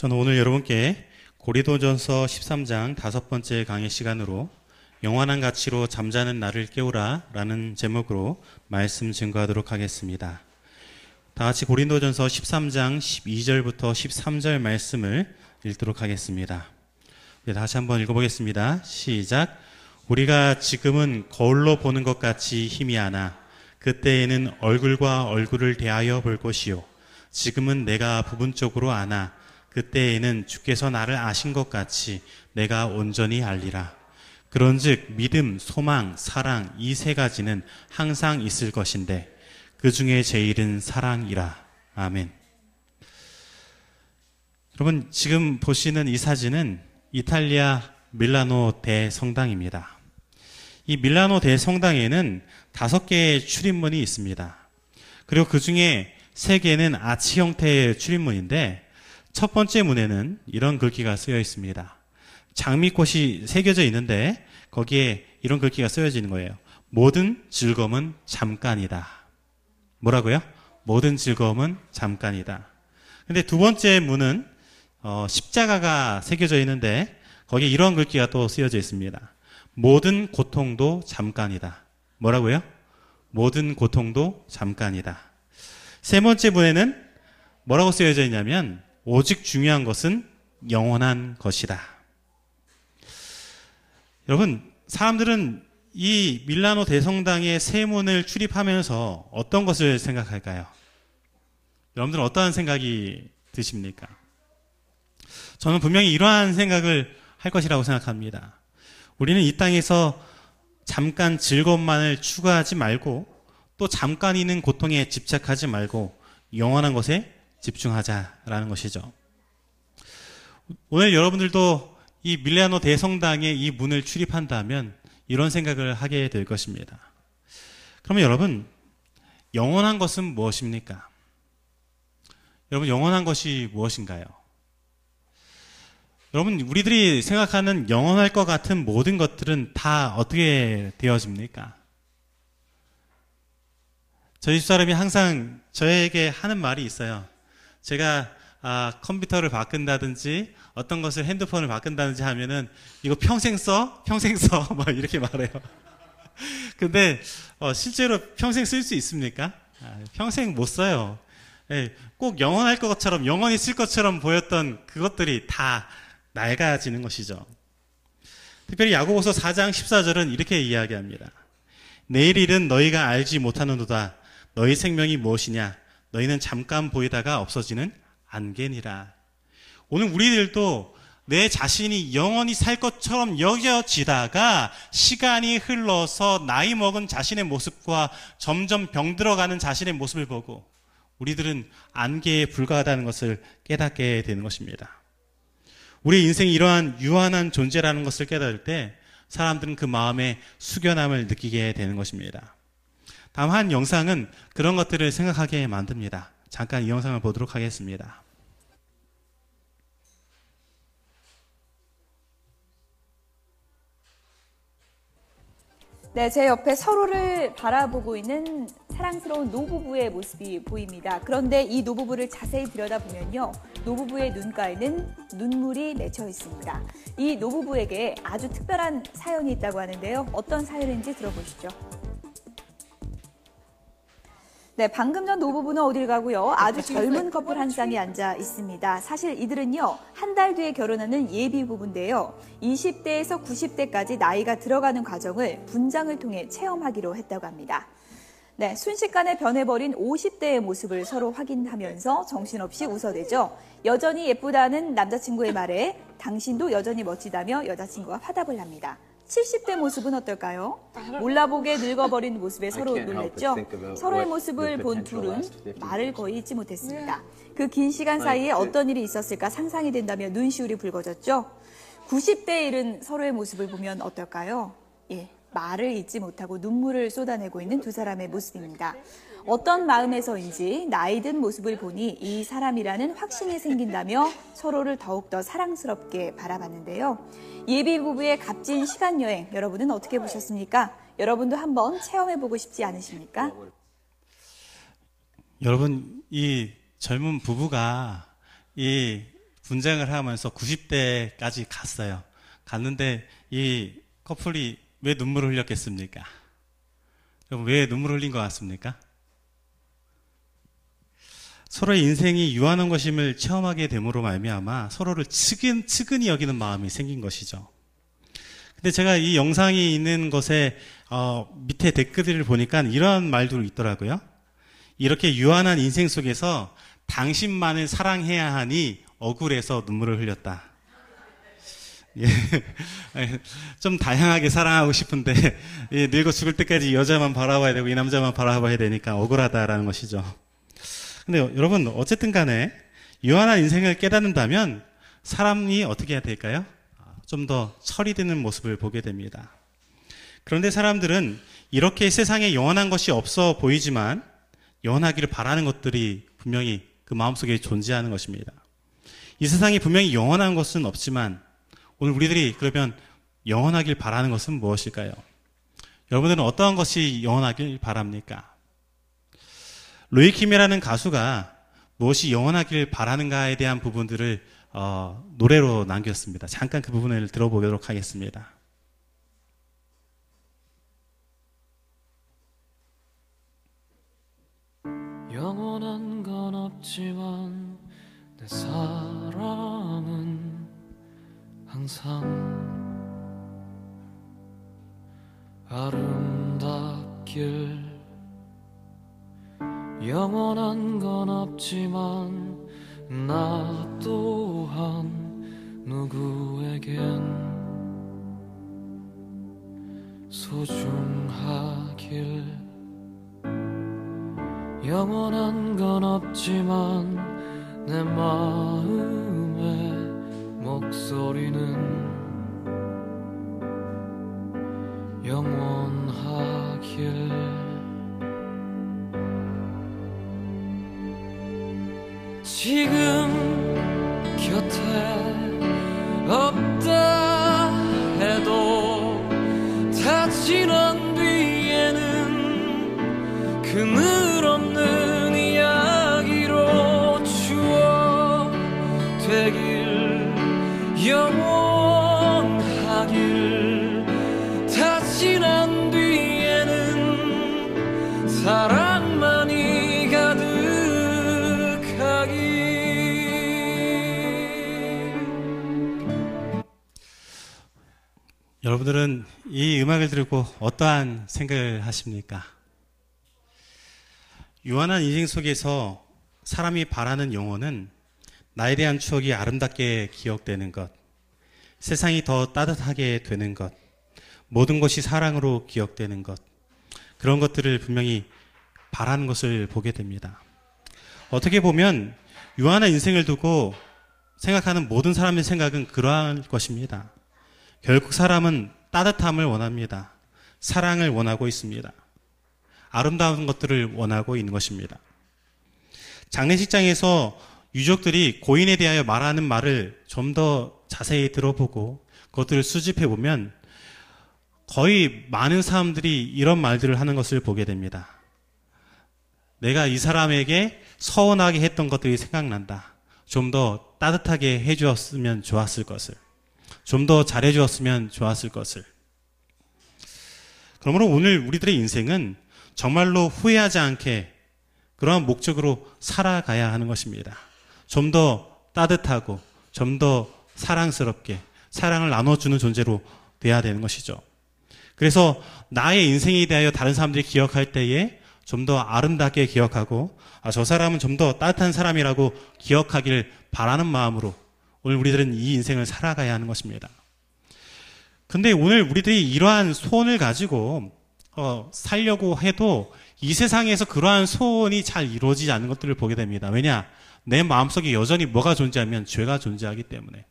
저는 오늘 여러분께 고리도전서 13장 다섯 번째 강의 시간으로 영원한 가치로 잠자는 나를 깨우라 라는 제목으로 말씀 증거하도록 하겠습니다. 다 같이 고린도전서 13장 12절부터 13절 말씀을 읽도록 하겠습니다. 네, 다시 한번 읽어보겠습니다. 시작. 우리가 지금은 거울로 보는 것 같이 힘이 하나 그때에는 얼굴과 얼굴을 대하여 볼 것이요. 지금은 내가 부분적으로 아나 그때에는 주께서 나를 아신 것 같이 내가 온전히 알리라. 그런즉 믿음, 소망, 사랑 이 세 가지는 항상 있을 것인데 그 중에 제일은 사랑이라. 아멘. 여러분 지금 보시는 이 사진은 이탈리아 밀라노 대성당입니다. 이 밀라노 대성당에는 다섯 개의 출입문이 있습니다. 그리고 그 중에 세 개는 아치 형태의 출입문인데 첫 번째 문에는 이런 글귀가 쓰여 있습니다. 장미꽃이 새겨져 있는데 거기에 이런 글귀가 쓰여지는 거예요. 모든 즐거움은 잠깐이다. 뭐라고요? 모든 즐거움은 잠깐이다. 근데 두 번째 문은 어, 십자가가 새겨져 있는데 거기에 이런 글귀가 또 쓰여져 있습니다. 모든 고통도 잠깐이다. 뭐라고요? 모든 고통도 잠깐이다. 세 번째 문에는 뭐라고 쓰여져 있냐면 오직 중요한 것은 영원한 것이다. 여러분, 사람들은 이 밀라노 대성당의 세문을 출입하면서 어떤 것을 생각할까요? 여러분들은 어떠한 생각이 드십니까? 저는 분명히 이러한 생각을 할 것이라고 생각합니다. 우리는 이 땅에서 잠깐 즐거움만을 추구하지 말고 또 잠깐 있는 고통에 집착하지 말고 영원한 것에 집중하자라는 것이죠. 오늘 여러분들도 이 밀레아노 대성당의 이 문을 출입한다면 이런 생각을 하게 될 것입니다. 그러면 여러분, 영원한 것은 무엇입니까? 여러분, 영원한 것이 무엇인가요? 여러분, 우리들이 생각하는 영원할 것 같은 모든 것들은 다 어떻게 되어집니까? 저희 집사람이 항상 저에게 하는 말이 있어요. 제가 아, 컴퓨터를 바꾼다든지 어떤 것을 핸드폰을 바꾼다든지 하면은 이거 평생 써? 평생 써? 막 이렇게 말해요. 근데 어, 실제로 평생 쓸 수 있습니까? 아, 평생 못 써요. 예, 꼭 영원할 것처럼 영원히 쓸 것처럼 보였던 그것들이 다 낡아지는 것이죠. 특별히 야고보서 4장 14절은 이렇게 이야기합니다. 내일 일은 너희가 알지 못하는도다. 너희 생명이 무엇이냐? 너희는 잠깐 보이다가 없어지는 안개니라. 오늘 우리들도 내 자신이 영원히 살 것처럼 여겨지다가 시간이 흘러서 나이 먹은 자신의 모습과 점점 병들어가는 자신의 모습을 보고 우리들은 안개에 불과하다는 것을 깨닫게 되는 것입니다. 우리 인생이 이러한 유한한 존재라는 것을 깨달을 때 사람들은 그 마음에 숙연함을 느끼게 되는 것입니다. 한 영상은 그런 것들을 생각하게 만듭니다. 잠깐 이 영상을 보도록 하겠습니다. 네, 제 옆에 서로를 바라보고 있는 사랑스러운 노부부의 모습이 보입니다. 그런데 이 노부부를 자세히 들여다보면요. 노부부의 눈가에는 눈물이 맺혀 있습니다. 이 노부부에게 아주 특별한 사연이 있다고 하는데요. 어떤 사연인지 들어보시죠. 네, 방금 전 노부부는 어딜 가고요. 아주 젊은 커플 한 쌍이 앉아 있습니다. 사실 이들은요, 한 달 뒤에 결혼하는 예비 부부인데요. 20대에서 90대까지 나이가 들어가는 과정을 분장을 통해 체험하기로 했다고 합니다. 네, 순식간에 변해버린 50대의 모습을 서로 확인하면서 정신없이 웃어대죠. 여전히 예쁘다는 남자친구의 말에 당신도 여전히 멋지다며 여자친구가 화답을 합니다. 70대 모습은 어떨까요? 몰라보게 늙어버린 모습에 서로 놀랬죠. 서로의 모습을 본 둘은 말을 거의 잊지 못했습니다. 그 긴 시간 사이에 어떤 일이 있었을까 상상이 된다며 눈시울이 붉어졌죠. 90대에 이른 서로의 모습을 보면 어떨까요? 예, 말을 잊지 못하고 눈물을 쏟아내고 있는 두 사람의 모습입니다. 어떤 마음에서인지 나이 든 모습을 보니 이 사람이라는 확신이 생긴다며 서로를 더욱더 사랑스럽게 바라봤는데요. 예비 부부의 값진 시간 여행 여러분은 어떻게 보셨습니까? 여러분도 한번 체험해 보고 싶지 않으십니까? 여러분 이 젊은 부부가 이 분장을 하면서 90대까지 갔어요. 갔는데 이 커플이 왜 눈물을 흘렸겠습니까? 그럼 왜 눈물을 흘린 것 같습니까? 서로의 인생이 유한한 것임을 체험하게 됨으로 말미암아 서로를 측은, 측은히 여기는 마음이 생긴 것이죠. 근데 제가 이 영상이 있는 것에 어, 밑에 댓글들을 보니까 이런 말도 있더라고요. 이렇게 유한한 인생 속에서 당신만을 사랑해야 하니 억울해서 눈물을 흘렸다. 예. 좀 다양하게 사랑하고 싶은데, 예, 늙어 죽을 때까지 이 여자만 바라봐야 되고 이 남자만 바라봐야 되니까 억울하다라는 것이죠. 근데 여러분, 어쨌든 간에 유한한 인생을 깨닫는다면 사람이 어떻게 해야 될까요? 좀더 드는 모습을 보게 됩니다. 그런데 사람들은 이렇게 세상에 영원한 것이 없어 보이지만 영원하기를 바라는 것들이 분명히 그 마음속에 존재하는 것입니다. 이 세상에 분명히 영원한 것은 없지만 오늘 우리들이 그러면 영원하길 바라는 것은 무엇일까요? 여러분들은 어떠한 것이 영원하길 바랍니까? 로이킴이라는 가수가 무엇이 영원하길 바라는가에 대한 부분들을 어, 노래로 남겼습니다. 잠깐 그 부분을 들어보도록 하겠습니다. 영원한 건 없지만 내 사랑은 항상 아름답길 영원한 건 없지만 나 또한 누구에겐 소중하길. 영원한 건 없지만 내 마음의 목소리는 영원하길 지금 곁에 여러분들은 이 음악을 들고 어떠한 생각을 하십니까? 유한한 인생 속에서 사람이 바라는 영혼은 나에 대한 추억이 아름답게 기억되는 것, 세상이 더 따뜻하게 되는 것, 모든 것이 사랑으로 기억되는 것, 그런 것들을 분명히 바라는 것을 보게 됩니다. 어떻게 보면 유한한 인생을 두고 생각하는 모든 사람의 생각은 그러한 것입니다. 결국 사람은 따뜻함을 원합니다. 사랑을 원하고 있습니다. 아름다운 것들을 원하고 있는 것입니다. 장례식장에서 유족들이 고인에 대하여 말하는 말을 좀 더 자세히 들어보고 그것들을 수집해 보면 거의 많은 사람들이 이런 말들을 하는 것을 보게 됩니다. 내가 이 사람에게 서운하게 했던 것들이 생각난다. 좀 더 따뜻하게 해주었으면 좋았을 것을. 좀 더 잘해 주었으면 좋았을 것을. 그러므로 오늘 우리들의 인생은 정말로 후회하지 않게 그러한 목적으로 살아가야 하는 것입니다. 좀 더 따뜻하고 좀 더 사랑스럽게 사랑을 나눠주는 존재로 돼야 되는 것이죠. 그래서 나의 인생에 대하여 다른 사람들이 기억할 때에 좀 더 아름답게 기억하고 아, 저 사람은 좀 더 따뜻한 사람이라고 기억하기를 바라는 마음으로 오늘 우리들은 이 인생을 살아가야 하는 것입니다. 근데 오늘 우리들이 이러한 소원을 가지고 어, 살려고 해도 이 세상에서 그러한 소원이 잘 이루어지지 않는 것들을 보게 됩니다. 왜냐? 내 마음속에 여전히 뭐가 존재하면 죄가 존재하기 때문에.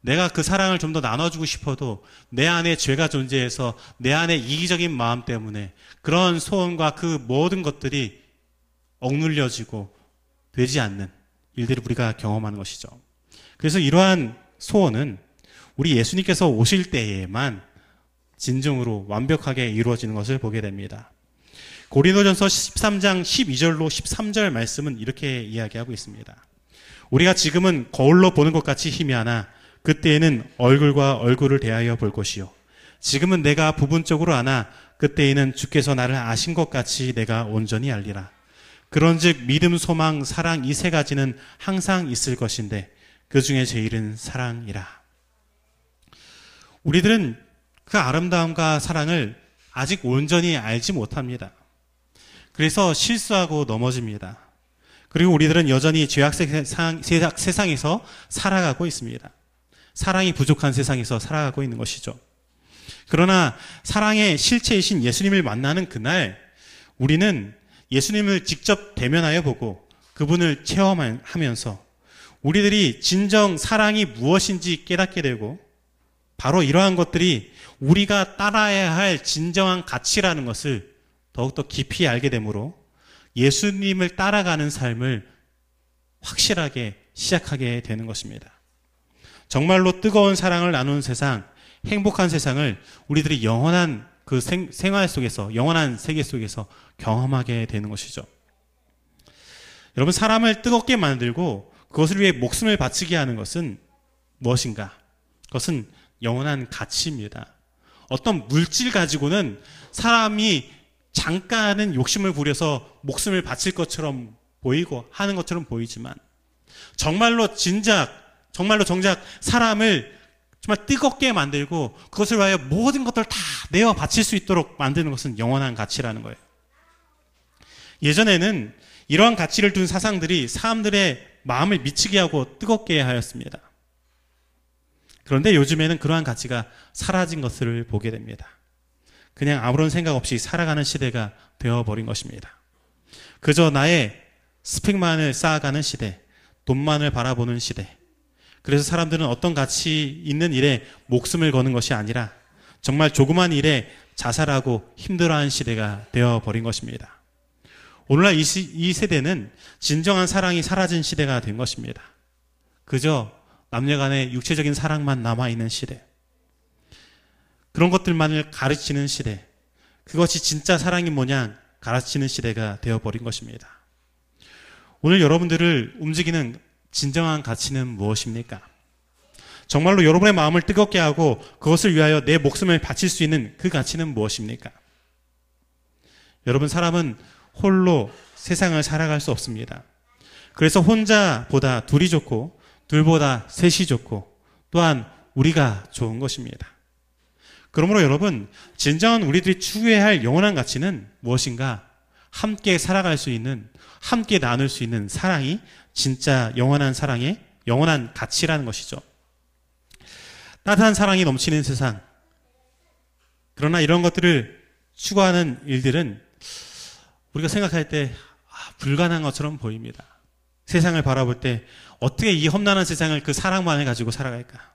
내가 그 사랑을 좀 더 나눠주고 싶어도 내 안에 죄가 존재해서 내 안에 이기적인 마음 때문에 그런 소원과 그 모든 것들이 억눌려지고 되지 않는 일들을 우리가 경험하는 것이죠. 그래서 이러한 소원은 우리 예수님께서 오실 때에만 진정으로 완벽하게 이루어지는 것을 보게 됩니다. 고린도전서 13장 12절로 13절 말씀은 이렇게 이야기하고 있습니다. 우리가 지금은 거울로 보는 것 같이 희미하나 그때에는 얼굴과 얼굴을 대하여 볼 것이요. 지금은 내가 부분적으로 아나 그때에는 주께서 나를 아신 것 같이 내가 온전히 알리라. 그런즉 믿음, 소망, 사랑 이 세 가지는 항상 있을 것인데 그 중에 제일은 사랑이라. 우리들은 그 아름다움과 사랑을 아직 온전히 알지 못합니다. 그래서 실수하고 넘어집니다. 그리고 우리들은 여전히 죄악 세상, 세상에서 살아가고 있습니다. 사랑이 부족한 세상에서 살아가고 있는 것이죠. 그러나 사랑의 실체이신 예수님을 만나는 그날 우리는 예수님을 직접 대면하여 보고 그분을 체험하면서 우리들이 진정 사랑이 무엇인지 깨닫게 되고 바로 이러한 것들이 우리가 따라야 할 진정한 가치라는 것을 더욱더 깊이 알게 되므로 예수님을 따라가는 삶을 확실하게 시작하게 되는 것입니다. 정말로 뜨거운 사랑을 나누는 세상, 행복한 세상을 우리들이 영원한 그 생, 생활 속에서, 영원한 세계 속에서 경험하게 되는 것이죠. 여러분, 사람을 뜨겁게 만들고 그것을 위해 목숨을 바치게 하는 것은 무엇인가? 그것은 영원한 가치입니다. 어떤 물질 가지고는 사람이 잠깐은 욕심을 부려서 목숨을 바칠 것처럼 보이고 하는 것처럼 보이지만 정말로 진작, 정말로 정작 사람을 정말 뜨겁게 만들고 그것을 위하여 모든 것들을 다 내어 바칠 수 있도록 만드는 것은 영원한 가치라는 거예요. 예전에는 이러한 가치를 둔 사상들이 사람들의 마음을 미치게 하고 뜨겁게 하였습니다. 그런데 요즘에는 그러한 가치가 사라진 것을 보게 됩니다. 그냥 아무런 생각 없이 살아가는 시대가 되어버린 것입니다. 그저 나의 스펙만을 쌓아가는 시대, 돈만을 바라보는 시대. 그래서 사람들은 어떤 가치 있는 일에 목숨을 거는 것이 아니라 정말 조그만 일에 자살하고 힘들어하는 시대가 되어버린 것입니다. 오늘날 이, 시, 이 세대는 진정한 사랑이 사라진 시대가 된 것입니다. 그저 남녀 간의 육체적인 사랑만 남아있는 시대. 그런 것들만을 가르치는 시대. 그것이 진짜 사랑이 뭐냐 가르치는 시대가 되어버린 것입니다. 오늘 여러분들을 움직이는 진정한 가치는 무엇입니까? 정말로 여러분의 마음을 뜨겁게 하고 그것을 위하여 내 목숨을 바칠 수 있는 그 가치는 무엇입니까? 여러분, 사람은 홀로 세상을 살아갈 수 없습니다. 그래서 혼자보다 둘이 좋고 둘보다 셋이 좋고 또한 우리가 좋은 것입니다. 그러므로 여러분, 진정한 우리들이 추구해야 할 영원한 가치는 무엇인가? 함께 살아갈 수 있는, 함께 나눌 수 있는 사랑이 진짜 영원한 사랑의 영원한 가치라는 것이죠. 따뜻한 사랑이 넘치는 세상. 그러나 이런 것들을 추구하는 일들은 우리가 생각할 때 아, 불가능한 것처럼 보입니다. 세상을 바라볼 때 어떻게 이 험난한 세상을 그 사랑만을 가지고 살아갈까?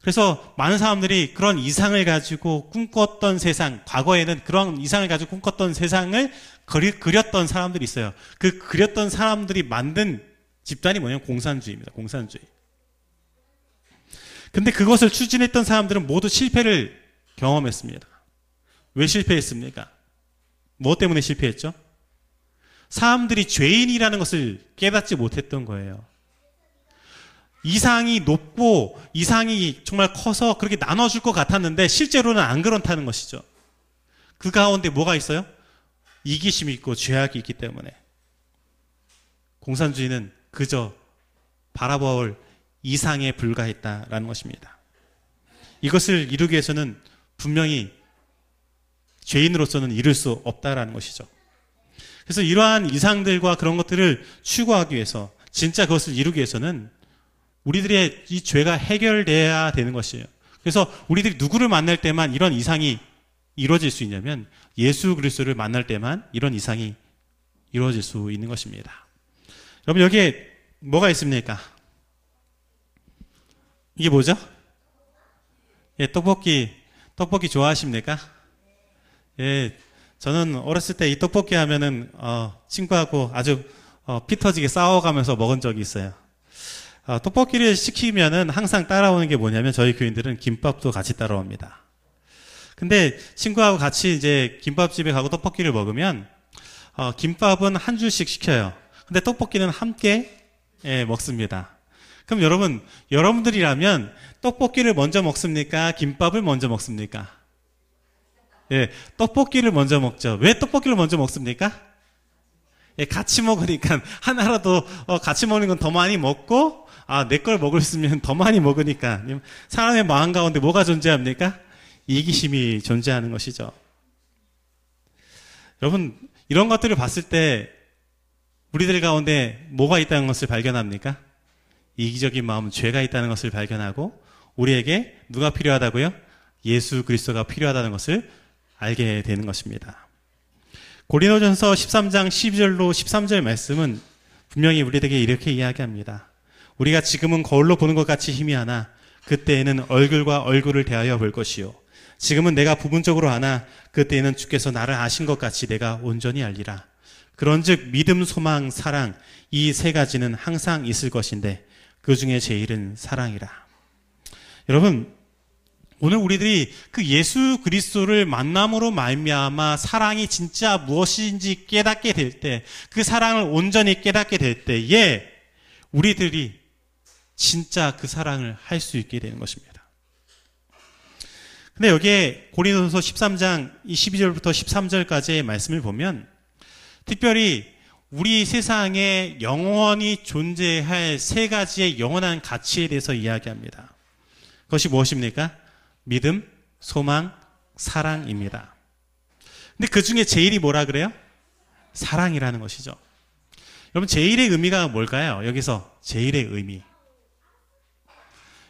그래서 많은 사람들이 그런 이상을 가지고 꿈꿨던 세상, 과거에는 그런 이상을 가지고 꿈꿨던 세상을 그리, 그렸던 사람들이 있어요. 그 그렸던 사람들이 만든 집단이 뭐냐면 공산주의입니다. 공산주의. 근데 그것을 추진했던 사람들은 모두 실패를 경험했습니다. 왜 실패했습니까? 뭐 때문에 실패했죠? 사람들이 죄인이라는 것을 깨닫지 못했던 거예요. 이상이 높고 이상이 정말 커서 그렇게 나눠줄 것 같았는데 실제로는 안 그렇다는 것이죠. 그 가운데 뭐가 있어요? 이기심이 있고 죄악이 있기 때문에 공산주의는 그저 바라볼 이상에 불과했다라는 것입니다. 이것을 이루기 위해서는 분명히 죄인으로서는 이룰 수 없다라는 것이죠. 그래서 이러한 이상들과 그런 것들을 추구하기 위해서 진짜 그것을 이루기 위해서는 우리들의 이 죄가 해결돼야 되는 것이에요. 그래서 우리들이 누구를 만날 때만 이런 이상이 이루어질 수 있냐면 예수 그리스도를 만날 때만 이런 이상이 이루어질 수 있는 것입니다. 여러분 여기에 뭐가 있습니까? 이게 뭐죠? 예, 떡볶이 떡볶이 좋아하십니까? 예, 저는 어렸을 때 이 떡볶이 하면은 어, 친구하고 아주 어, 피 터지게 싸워가면서 먹은 적이 있어요. 어, 떡볶이를 시키면은 항상 따라오는 게 뭐냐면 저희 교인들은 김밥도 같이 따라옵니다. 근데 친구하고 같이 이제 김밥집에 가고 떡볶이를 먹으면 어, 김밥은 한 줄씩 시켜요. 근데 떡볶이는 함께 예, 먹습니다. 그럼 여러분, 여러분들이라면 떡볶이를 먼저 먹습니까? 김밥을 먼저 먹습니까? 예, 떡볶이를 먼저 먹죠. 왜 떡볶이를 먼저 먹습니까? 예, 같이 먹으니까 하나라도 어, 같이 먹는 건 더 많이 먹고 아, 내 걸 먹을 수 있으면 더 많이 먹으니까 사람의 마음 가운데 뭐가 존재합니까? 이기심이 존재하는 것이죠. 여러분, 이런 것들을 봤을 때 우리들 가운데 뭐가 있다는 것을 발견합니까? 이기적인 마음, 죄가 있다는 것을 발견하고 우리에게 누가 필요하다고요? 예수 그리스도가 필요하다는 것을 알게 되는 것입니다. 고린도전서 13장 12절로 13절 말씀은 분명히 우리에게 이렇게 이야기합니다. 우리가 지금은 거울로 보는 것 같이 힘이 하나 그때에는 얼굴과 얼굴을 대하여 볼 것이요 지금은 내가 부분적으로 아나 그때에는 주께서 나를 아신 것 같이 내가 온전히 알리라. 그런즉 믿음, 소망, 사랑 이 세 가지는 항상 있을 것인데 그 중에 제일은 사랑이라. 여러분 오늘 우리들이 그 예수 그리스도를 만남으로 말미암아 사랑이 진짜 무엇인지 깨닫게 될 때, 그 사랑을 온전히 깨닫게 될 때에 우리들이 진짜 그 사랑을 할 수 있게 되는 것입니다. 근데 여기에 고린도서 13장 12절부터 13절까지의 말씀을 보면 특별히 우리 세상에 영원히 존재할 세 가지의 영원한 가치에 대해서 이야기합니다. 그것이 무엇입니까? 믿음, 소망, 사랑입니다. 근데 그 중에 제일이 뭐라 그래요? 사랑이라는 것이죠. 여러분, 제일의 의미가 뭘까요? 여기서 제일의 의미.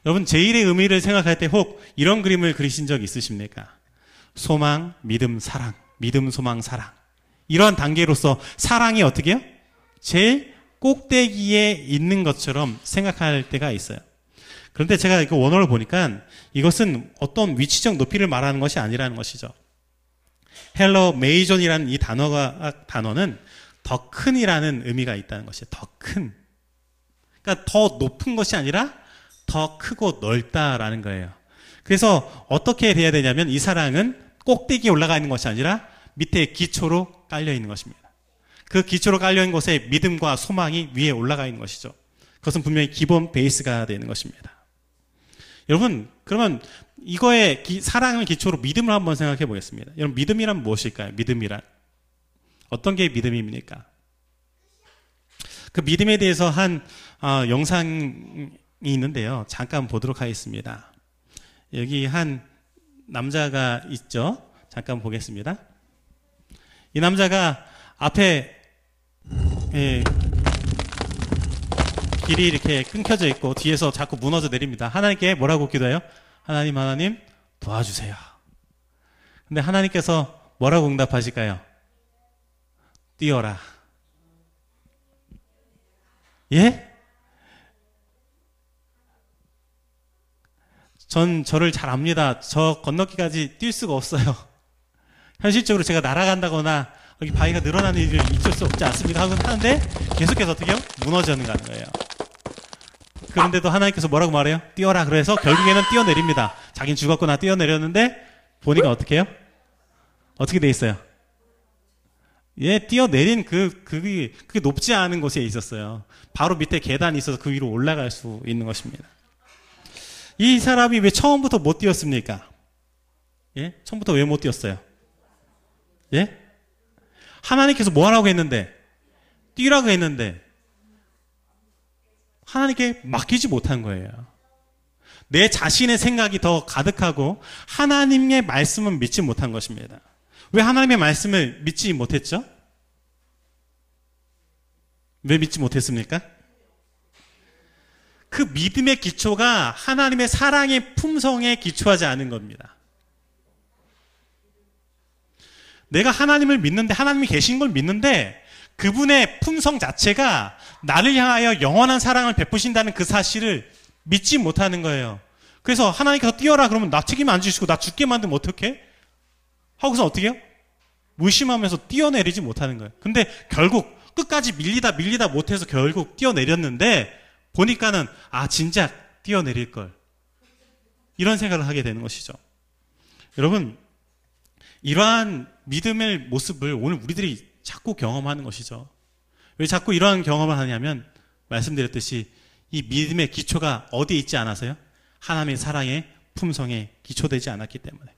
여러분, 제일의 의미를 생각할 때 혹 이런 그림을 그리신 적 있으십니까? 소망, 믿음, 사랑. 믿음, 소망, 사랑. 이러한 단계로서 사랑이 어떻게 해요? 제일 꼭대기에 있는 것처럼 생각할 때가 있어요. 그런데 제가 이거 원어를 보니까 이것은 어떤 위치적 높이를 말하는 것이 아니라는 것이죠. 헬라어 μείζων이라는 이 단어가 단어는 더 큰이라는 의미가 있다는 것이에요. 더 큰. 그러니까 더 높은 것이 아니라 더 크고 넓다라는 거예요. 그래서 어떻게 돼야 되냐면 이 사랑은 꼭대기에 올라가 있는 것이 아니라 밑에 기초로 깔려 있는 것입니다. 그 기초로 깔려 있는 곳에 믿음과 소망이 위에 올라가 있는 것이죠. 그것은 분명히 기본 베이스가 되는 것입니다. 여러분, 그러면 이거의 기, 사랑을 기초로 믿음을 한번 생각해 보겠습니다. 여러분, 믿음이란 무엇일까요? 믿음이란. 어떤 게 믿음입니까? 그 믿음에 대해서 한 어, 영상이 있는데요. 잠깐 보도록 하겠습니다. 여기 한 남자가 있죠. 잠깐 보겠습니다. 이 남자가 앞에 예, 길이 이렇게 끊겨져 있고 뒤에서 자꾸 무너져 내립니다. 하나님께 뭐라고 기도해요? 하나님, 하나님 도와주세요. 근데 하나님께서 뭐라고 응답하실까요? 뛰어라. 예? 전 저를 잘 압니다. 저 건너기까지 뛸 수가 없어요. 현실적으로 제가 날아간다거나 여기 바위가 늘어나는 일을 있을 수 없지 않습니다. 하는데 계속해서 어떻게 해요? 무너져는 가는 거예요. 그런데도 하나님께서 뭐라고 말해요? 뛰어라. 그래서 결국에는 뛰어내립니다. 자긴 죽었구나 뛰어내렸는데 보니까 어떻게 해요? 어떻게 돼 있어요? 예, 뛰어내린 그, 그게, 그게 높지 않은 곳에 있었어요. 바로 밑에 계단이 있어서 그 위로 올라갈 수 있는 것입니다. 이 사람이 왜 처음부터 못 뛰었습니까? 예? 처음부터 왜 못 뛰었어요? 예? 하나님께서 뭐 하라고 했는데? 뛰라고 했는데, 하나님께 맡기지 못한 거예요. 내 자신의 생각이 더 가득하고 하나님의 말씀은 믿지 못한 것입니다. 왜 하나님의 말씀을 믿지 못했죠? 왜 믿지 못했습니까? 그 믿음의 기초가 하나님의 사랑의 품성에 기초하지 않은 겁니다. 내가 하나님을 믿는데 하나님이 계신 걸 믿는데 그분의 품성 자체가 나를 향하여 영원한 사랑을 베푸신다는 그 사실을 믿지 못하는 거예요. 그래서 하나님께서 뛰어라 그러면 나 책임 안 주시고 나 죽게 만들면 어떡해? 하고서 어떻게 해요? 무심하면서 뛰어내리지 못하는 거예요. 근데 결국 끝까지 밀리다 밀리다 못해서 결국 뛰어내렸는데 보니까는 아 진작 뛰어내릴 걸 이런 생각을 하게 되는 것이죠. 여러분 이러한 믿음의 모습을 오늘 우리들이 자꾸 경험하는 것이죠. 왜 자꾸 이러한 경험을 하냐면 말씀드렸듯이 이 믿음의 기초가 어디에 있지 않아서요? 하나님의 사랑의 품성에 기초되지 않았기 때문에.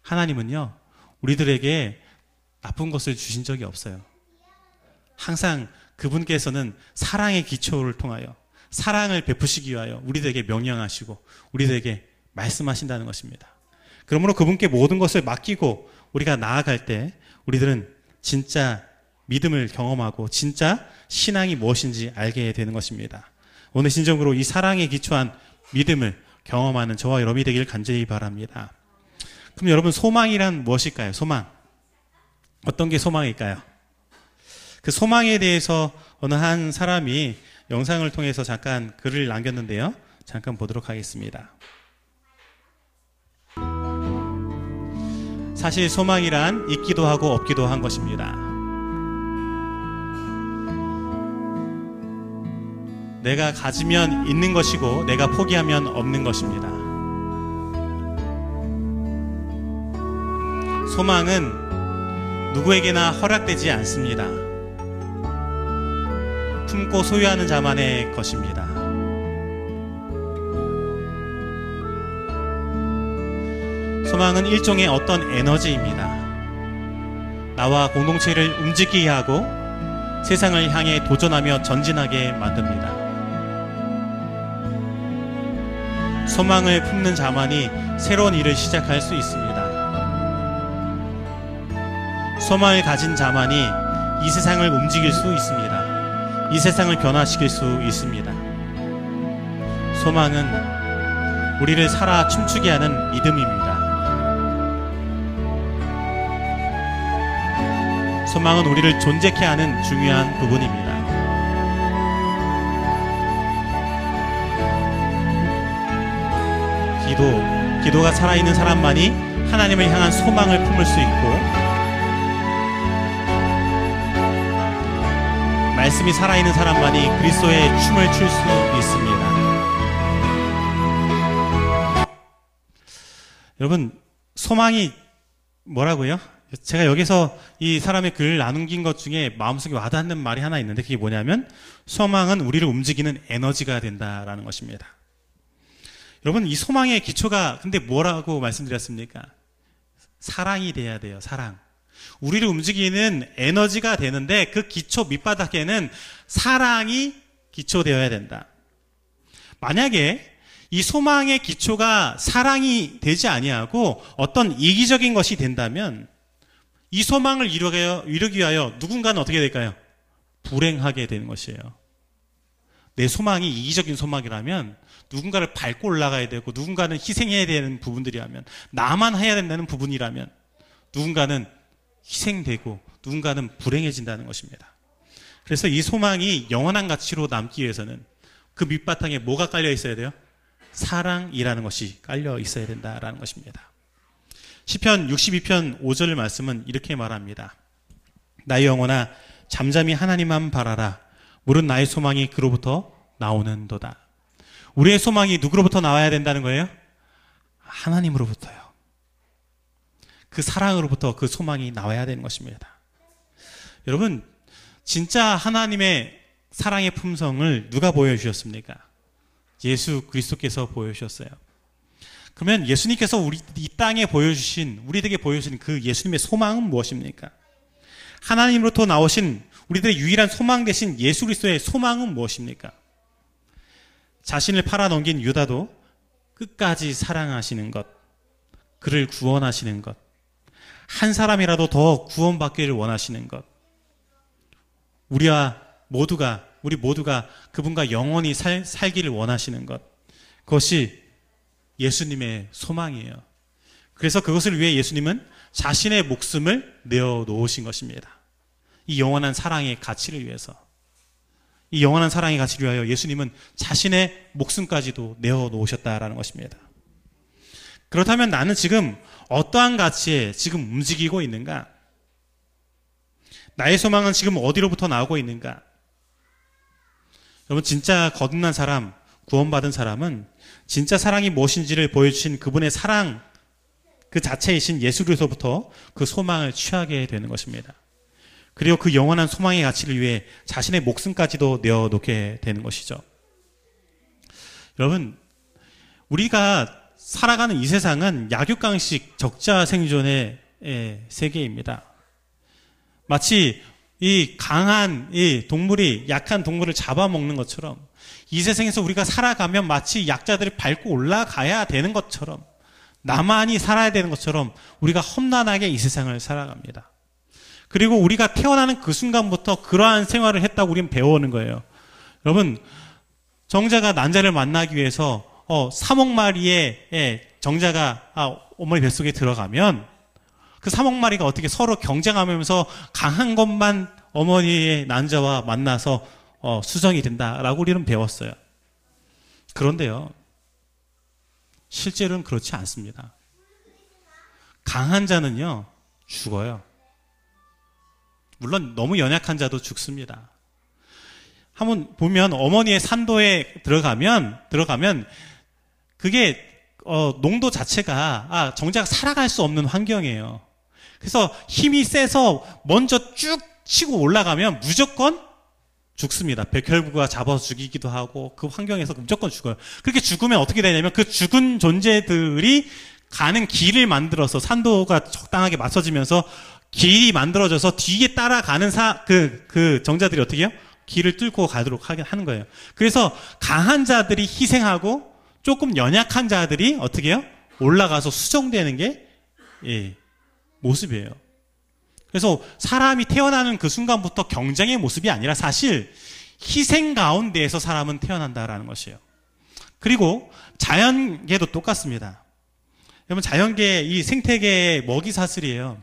하나님은요, 우리들에게 나쁜 것을 주신 적이 없어요. 항상 그분께서는 사랑의 기초를 통하여 사랑을 베푸시기 위하여 우리들에게 명령하시고 우리들에게 말씀하신다는 것입니다. 그러므로 그분께 모든 것을 맡기고 우리가 나아갈 때 우리들은 진짜 믿음을 경험하고 진짜 신앙이 무엇인지 알게 되는 것입니다. 오늘 신정으로 이 사랑에 기초한 믿음을 경험하는 저와 여러분이 되길 간절히 바랍니다. 그럼 여러분 소망이란 무엇일까요? 소망. 어떤 게 소망일까요? 그 소망에 대해서 어느 한 사람이 영상을 통해서 잠깐 글을 남겼는데요. 잠깐 보도록 하겠습니다. 사실 소망이란 있기도 하고 없기도 한 것입니다. 내가 가지면 있는 것이고 내가 포기하면 없는 것입니다. 소망은 누구에게나 허락되지 않습니다. 품고 소유하는 자만의 것입니다. 소망은 일종의 어떤 에너지입니다. 나와 공동체를 움직이게 하고 세상을 향해 도전하며 전진하게 만듭니다. 소망을 품는 자만이 새로운 일을 시작할 수 있습니다. 소망을 가진 자만이 이 세상을 움직일 수 있습니다. 이 세상을 변화시킬 수 있습니다. 소망은 우리를 살아 춤추게 하는 믿음입니다. 소망은 우리를 존재케 하는 중요한 부분입니다. 기도, 기도가 살아있는 사람만이 하나님을 향한 소망을 품을 수 있고, 말씀이 살아있는 사람만이 그리스도의 춤을 출 수 있습니다. 여러분, 소망이 뭐라고요? 제가 여기서 이 사람의 글을 나눈 것 중에 마음속에 와닿는 말이 하나 있는데 그게 뭐냐면 소망은 우리를 움직이는 에너지가 된다라는 것입니다. 여러분, 이 소망의 기초가 근데 뭐라고 말씀드렸습니까? 사랑이 돼야 돼요, 사랑. 우리를 움직이는 에너지가 되는데 그 기초 밑바닥에는 사랑이 기초되어야 된다. 만약에 이 소망의 기초가 사랑이 되지 아니하고 어떤 이기적인 것이 된다면 이 소망을 이루기 위하여 누군가는 어떻게 될까요? 불행하게 되는 것이에요. 내 소망이 이기적인 소망이라면 누군가를 밟고 올라가야 되고 누군가는 희생해야 되는 부분들이라면 나만 해야 된다는 부분이라면 누군가는 희생되고 누군가는 불행해진다는 것입니다. 그래서 이 소망이 영원한 가치로 남기 위해서는 그 밑바탕에 뭐가 깔려 있어야 돼요? 사랑이라는 것이 깔려 있어야 된다라는 것입니다. 시편 62편 5절 말씀은 이렇게 말합니다. 나의 영혼아 잠잠히 하나님만 바라라. 물은 나의 소망이 그로부터 나오는도다. 우리의 소망이 누구로부터 나와야 된다는 거예요? 하나님으로부터요. 그 사랑으로부터 그 소망이 나와야 되는 것입니다. 여러분, 진짜 하나님의 사랑의 품성을 누가 보여주셨습니까? 예수 그리스도께서 보여주셨어요. 그러면 예수님께서 우리 이 땅에 보여주신 우리에게 보여주신 그 예수님의 소망은 무엇입니까? 하나님으로부터 나오신 우리들의 유일한 소망 대신 예수 그리스도의 소망은 무엇입니까? 자신을 팔아넘긴 유다도 끝까지 사랑하시는 것, 그를 구원하시는 것, 한 사람이라도 더 구원받기를 원하시는 것, 우리와 모두가, 우리 모두가 그분과 영원히 살, 살기를 원하시는 것, 그것이 예수님의 소망이에요. 그래서 그것을 위해 예수님은 자신의 목숨을 내어 놓으신 것입니다. 이 영원한 사랑의 가치를 위해서. 이 영원한 사랑의 가치를 위하여 예수님은 자신의 목숨까지도 내어 놓으셨다라는 것입니다. 그렇다면 나는 지금 어떠한 가치에 지금 움직이고 있는가? 나의 소망은 지금 어디로부터 나오고 있는가? 여러분, 진짜 거듭난 사람, 구원받은 사람은 진짜 사랑이 무엇인지를 보여주신 그분의 사랑 그 자체이신 예수 그리스도부터 그 소망을 취하게 되는 것입니다. 그리고 그 영원한 소망의 가치를 위해 자신의 목숨까지도 내어놓게 되는 것이죠. 여러분, 우리가 살아가는 이 세상은 약육강식 적자 생존의 예, 세계입니다. 마치 이 강한 이 동물이 약한 동물을 잡아먹는 것처럼 이 세상에서 우리가 살아가면 마치 약자들을 밟고 올라가야 되는 것처럼 나만이 살아야 되는 것처럼 우리가 험난하게 이 세상을 살아갑니다. 그리고 우리가 태어나는 그 순간부터 그러한 생활을 했다고 우리는 배워오는 거예요. 여러분, 정자가 난자를 만나기 위해서 어, 3억 마리의 예, 정자가 아, 어머니 뱃속에 들어가면 그 3억 마리가 어떻게 서로 경쟁하면서 강한 것만 어머니의 난자와 만나서 어, 수정이 된다라고 우리는 배웠어요. 그런데요, 실제로는 그렇지 않습니다. 강한 자는요, 죽어요. 물론 너무 연약한 자도 죽습니다. 한번 보면 어머니의 산도에 들어가면 들어가면 그게 어, 농도 자체가 아, 정작 살아갈 수 없는 환경이에요. 그래서 힘이 세서 먼저 쭉 치고 올라가면 무조건 죽습니다. 백혈구가 잡아서 죽이기도 하고 그 환경에서 무조건 죽어요. 그렇게 죽으면 어떻게 되냐면 그 죽은 존재들이 가는 길을 만들어서 산도가 적당하게 맞춰지면서 길이 만들어져서 뒤에 따라가는 사, 그, 그 정자들이 어떻게 해요? 길을 뚫고 가도록 하는 거예요. 그래서 강한 자들이 희생하고 조금 연약한 자들이 어떻게 해요? 올라가서 수정되는 게, 예, 모습이에요. 그래서 사람이 태어나는 그 순간부터 경쟁의 모습이 아니라 사실 희생 가운데에서 사람은 태어난다라는 것이에요. 그리고 자연계도 똑같습니다. 여러분, 자연계, 이 생태계의 먹이 사슬이에요.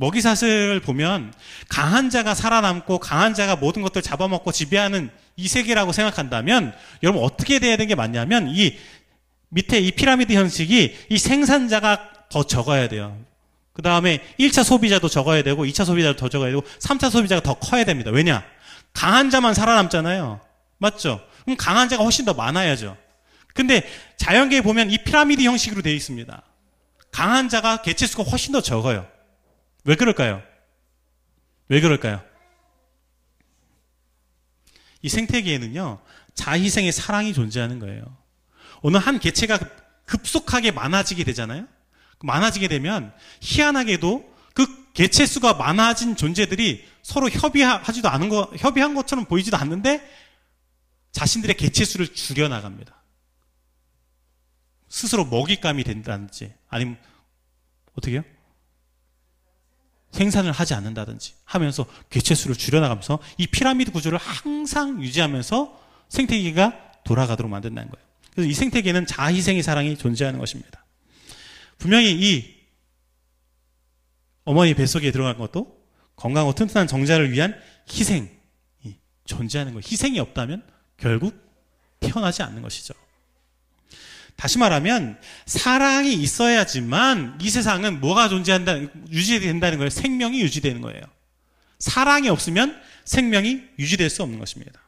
먹이 사슬을 보면 강한 자가 살아남고 강한 자가 모든 것들 잡아먹고 지배하는 이 세계라고 생각한다면 여러분 어떻게 돼야 되는 게 맞냐면 이 밑에 이 피라미드 형식이 이 생산자가 더 적어야 돼요. 그 다음에 1차 소비자도 적어야 되고 2차 소비자도 더 적어야 되고 3차 소비자가 더 커야 됩니다. 왜냐? 강한 자만 살아남잖아요. 맞죠? 그럼 강한 자가 훨씬 더 많아야죠. 근데 자연계에 보면 이 피라미드 형식으로 되어 있습니다. 강한 자가 개체수가 훨씬 더 적어요. 왜 그럴까요? 왜 그럴까요? 이 생태계에는요, 자희생의 사랑이 존재하는 거예요. 어느 한 개체가 급속하게 많아지게 되잖아요? 많아지게 되면 희한하게도 그 개체 수가 많아진 존재들이 서로 협의하지도 않은 거, 협의한 것처럼 보이지도 않는데 자신들의 개체 수를 줄여 나갑니다. 스스로 먹잇감이 된다든지 아니면 어떻게 요 생산을 하지 않는다든지 하면서 개체수를 줄여나가면서 이 피라미드 구조를 항상 유지하면서 생태계가 돌아가도록 만든다는 거예요. 그래서 이 생태계는 자희생의 사랑이 존재하는 것입니다. 분명히 이 어머니 뱃속에 들어간 것도 건강하고 튼튼한 정자를 위한 희생이 존재하는 거예요. 희생이 없다면 결국 태어나지 않는 것이죠. 다시 말하면 사랑이 있어야지만 이 세상은 뭐가 존재한다 유지된다는 거예요. 생명이 유지되는 거예요. 사랑이 없으면 생명이 유지될 수 없는 것입니다.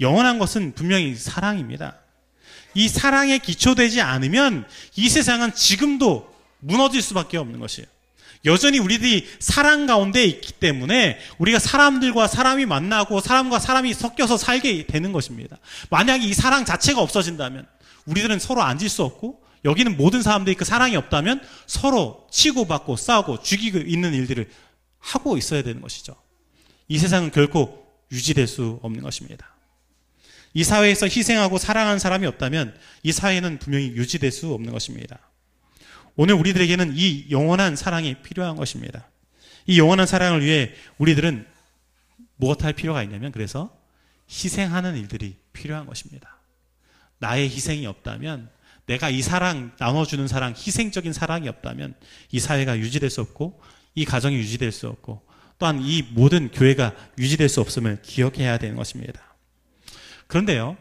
영원한 것은 분명히 사랑입니다. 이 사랑에 기초되지 않으면 이 세상은 지금도 무너질 수밖에 없는 것이에요. 여전히 우리들이 사랑 가운데 있기 때문에 우리가 사람들과 사람이 만나고 사람과 사람이 섞여서 살게 되는 것입니다. 만약 이 사랑 자체가 없어진다면 우리들은 서로 앉을 수 없고 여기는 모든 사람들이 그 사랑이 없다면 서로 치고받고 싸우고 죽이고 있는 일들을 하고 있어야 되는 것이죠. 이 세상은 결코 유지될 수 없는 것입니다. 이 사회에서 희생하고 사랑하는 사람이 없다면 이 사회는 분명히 유지될 수 없는 것입니다. 오늘 우리들에게는 이 영원한 사랑이 필요한 것입니다. 이 영원한 사랑을 위해 우리들은 무엇 할 필요가 있냐면 그래서 희생하는 일들이 필요한 것입니다. 나의 희생이 없다면 내가 이 사랑 나눠주는 사랑 희생적인 사랑이 없다면 이 사회가 유지될 수 없고 이 가정이 유지될 수 없고 또한 이 모든 교회가 유지될 수 없음을 기억해야 되는 것입니다. 그런데요,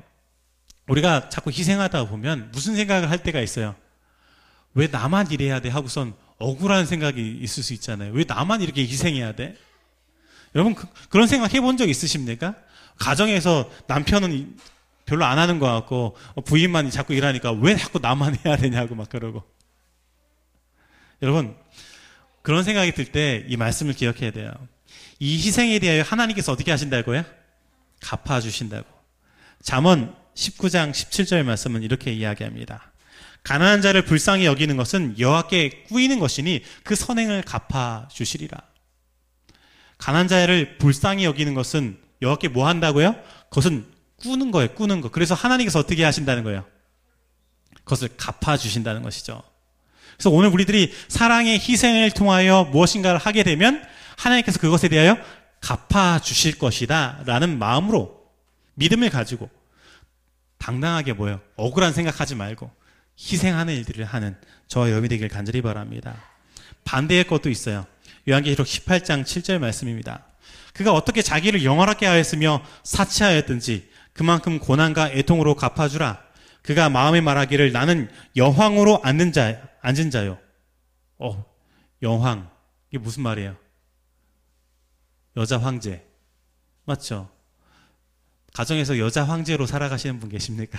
우리가 자꾸 희생하다 보면 무슨 생각을 할 때가 있어요. 왜 나만 이래야 돼? 하고선 억울한 생각이 있을 수 있잖아요. 왜 나만 이렇게 희생해야 돼? 여러분, 그, 런 생각 해본 적 있으십니까? 가정에서 남편은 별로 안 하는 것 같고 부인만 자꾸 일하니까 왜 자꾸 나만 해야 되냐고 막 그러고 여러분 그런 생각이 들 때 이 말씀을 기억해야 돼요. 이 희생에 대하여 하나님께서 어떻게 하신다고요? 갚아주신다고. 잠언 19장 17절 말씀은 이렇게 이야기합니다. 가난한 자를 불쌍히 여기는 것은 여호와께 꾸이는 것이니 그 선행을 갚아주시리라. 가난한 자를 불쌍히 여기는 것은 여호와께 뭐 한다고요? 그것은 꾸는 거예요, 꾸는 거. 그래서 하나님께서 어떻게 하신다는 거예요? 그것을 갚아주신다는 것이죠. 그래서 오늘 우리들이 사랑의 희생을 통하여 무엇인가를 하게 되면 하나님께서 그것에 대하여 갚아주실 것이다. 라는 마음으로 믿음을 가지고 당당하게 뭐요? 억울한 생각하지 말고 희생하는 일들을 하는 저와 여러분이 되길 간절히 바랍니다. 반대의 것도 있어요. 요한계시록 18장 7절 말씀입니다. 그가 어떻게 자기를 영원하게 하였으며 사치하였든지 그만큼 고난과 애통으로 갚아주라. 그가 마음에 말하기를 나는 여황으로 앉는 자, 앉은 자요. 어, 여황. 이게 무슨 말이에요? 여자 황제. 맞죠? 가정에서 여자 황제로 살아가시는 분 계십니까?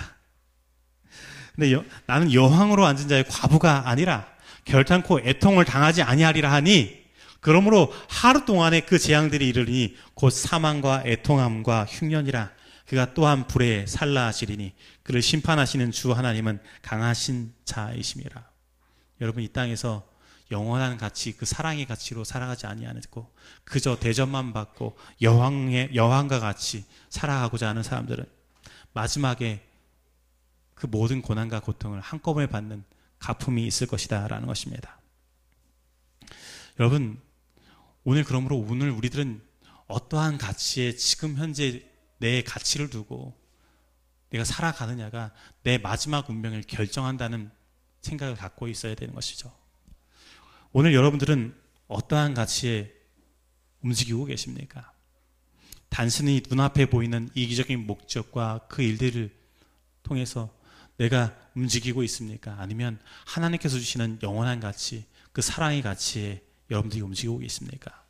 근데 여, 나는 여황으로 앉은 자의 과부가 아니라 결탄코 애통을 당하지 아니하리라 하니 그러므로 하루 동안에 그 재앙들이 이르니 곧 사망과 애통함과 흉년이라 그가 또한 불에 살라하시리니 그를 심판하시는 주 하나님은 강하신 자이심이라. 여러분 이 땅에서 영원한 가치 그 사랑의 가치로 살아가지 아니하고 그저 대접만 받고 여왕의 여왕과 같이 살아가고자 하는 사람들은 마지막에 그 모든 고난과 고통을 한꺼번에 받는 가품이 있을 것이다라는 것입니다. 여러분 오늘 그러므로 오늘 우리들은 어떠한 가치에 지금 현재 내 가치를 두고 내가 살아가느냐가 내 마지막 운명을 결정한다는 생각을 갖고 있어야 되는 것이죠. 오늘 여러분들은 어떠한 가치에 움직이고 계십니까? 단순히 눈앞에 보이는 이기적인 목적과 그 일들을 통해서 내가 움직이고 있습니까? 아니면 하나님께서 주시는 영원한 가치, 그 사랑의 가치에 여러분들이 움직이고 계십니까?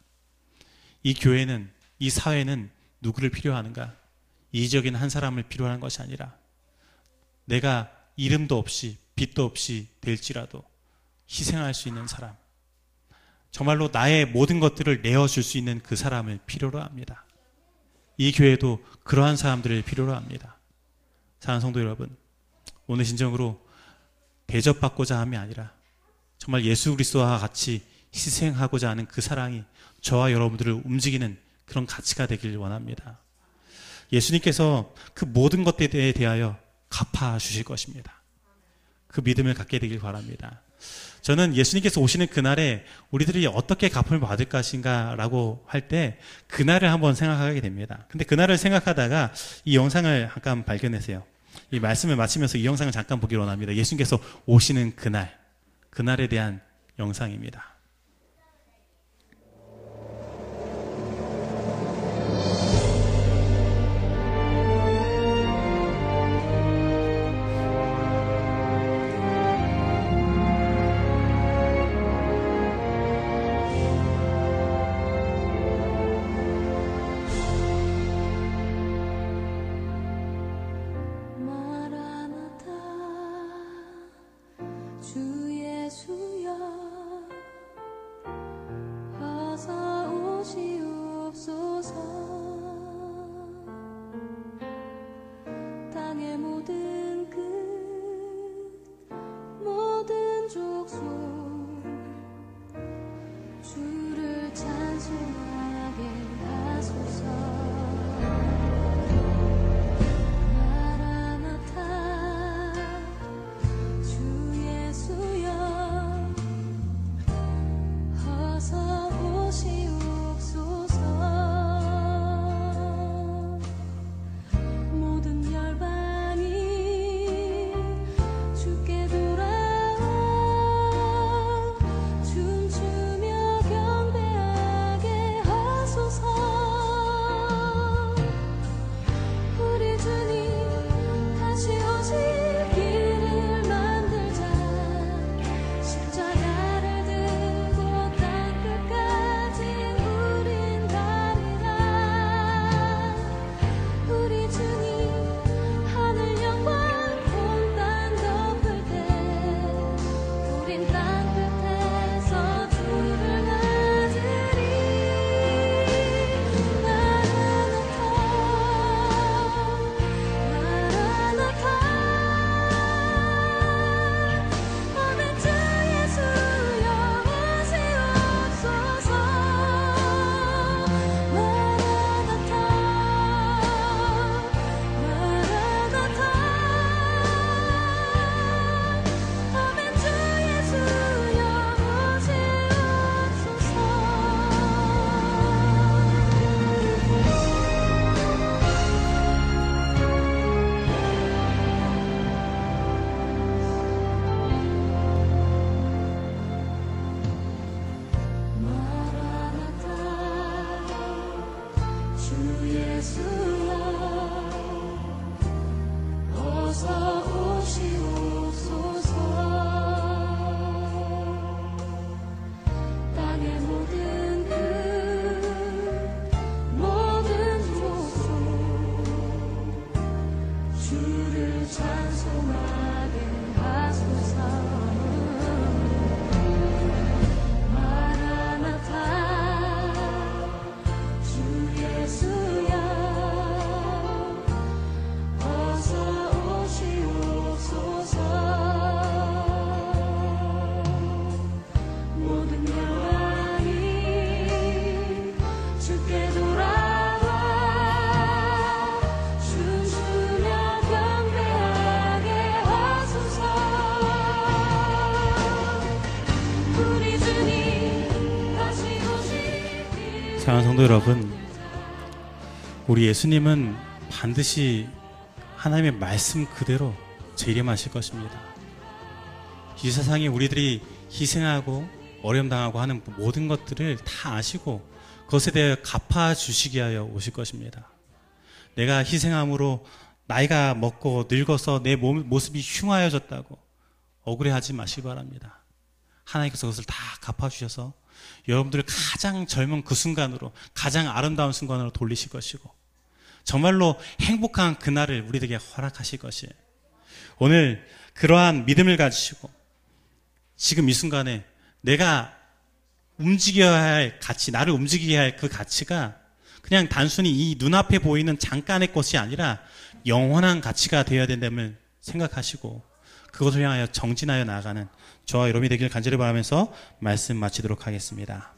이 교회는, 이 사회는 누구를 필요하는가? 이적인 한 사람을 필요한 것이 아니라 내가 이름도 없이 빛도 없이 될지라도 희생할 수 있는 사람. 정말로 나의 모든 것들을 내어줄 수 있는 그 사람을 필요로 합니다. 이 교회도 그러한 사람들을 필요로 합니다. 사랑하는 성도 여러분, 오늘 진정으로 대접받고자 함이 아니라 정말 예수 그리스도와 같이 희생하고자 하는 그 사랑이 저와 여러분들을 움직이는 그런 가치가 되길 원합니다. 예수님께서 그 모든 것들에 대하여 갚아 주실 것입니다. 그 믿음을 갖게 되길 바랍니다. 저는 예수님께서 오시는 그날에 우리들이 어떻게 갚음을 받을 것인가라고 할 때 그날을 한번 생각하게 됩니다. 근데 그날을 생각하다가 이 영상을 잠깐 발견했어요. 이 말씀을 마치면서 이 영상을 잠깐 보기 원합니다. 예수님께서 오시는 그날, 그날에 대한 영상입니다. 사랑하는 성도 여러분, 우리 예수님은 반드시 하나님의 말씀 그대로 재림하실 것입니다. 이 세상에 우리들이 희생하고 어려움 당하고 하는 모든 것들을 다 아시고 그것에 대해 갚아 주시기 위하여 오실 것입니다. 내가 희생함으로 나이가 먹고 늙어서 내 몸, 모습이 흉하여졌다고 억울해하지 마시기 바랍니다. 하나님께서 그것을 다 갚아 주셔서 여러분들을 가장 젊은 그 순간으로 가장 아름다운 순간으로 돌리실 것이고 정말로 행복한 그날을 우리에게 허락하실 것이에요. 오늘 그러한 믿음을 가지시고 지금 이 순간에 내가 움직여야 할 가치, 나를 움직이게 할그 가치가 그냥 단순히 이 눈앞에 보이는 잠깐의 것이 아니라 영원한 가치가 되어야 된다면 생각하시고 그것을 향하여 정진하여 나아가는 저와 여러분이 되길 간절히 바라면서 말씀 마치도록 하겠습니다.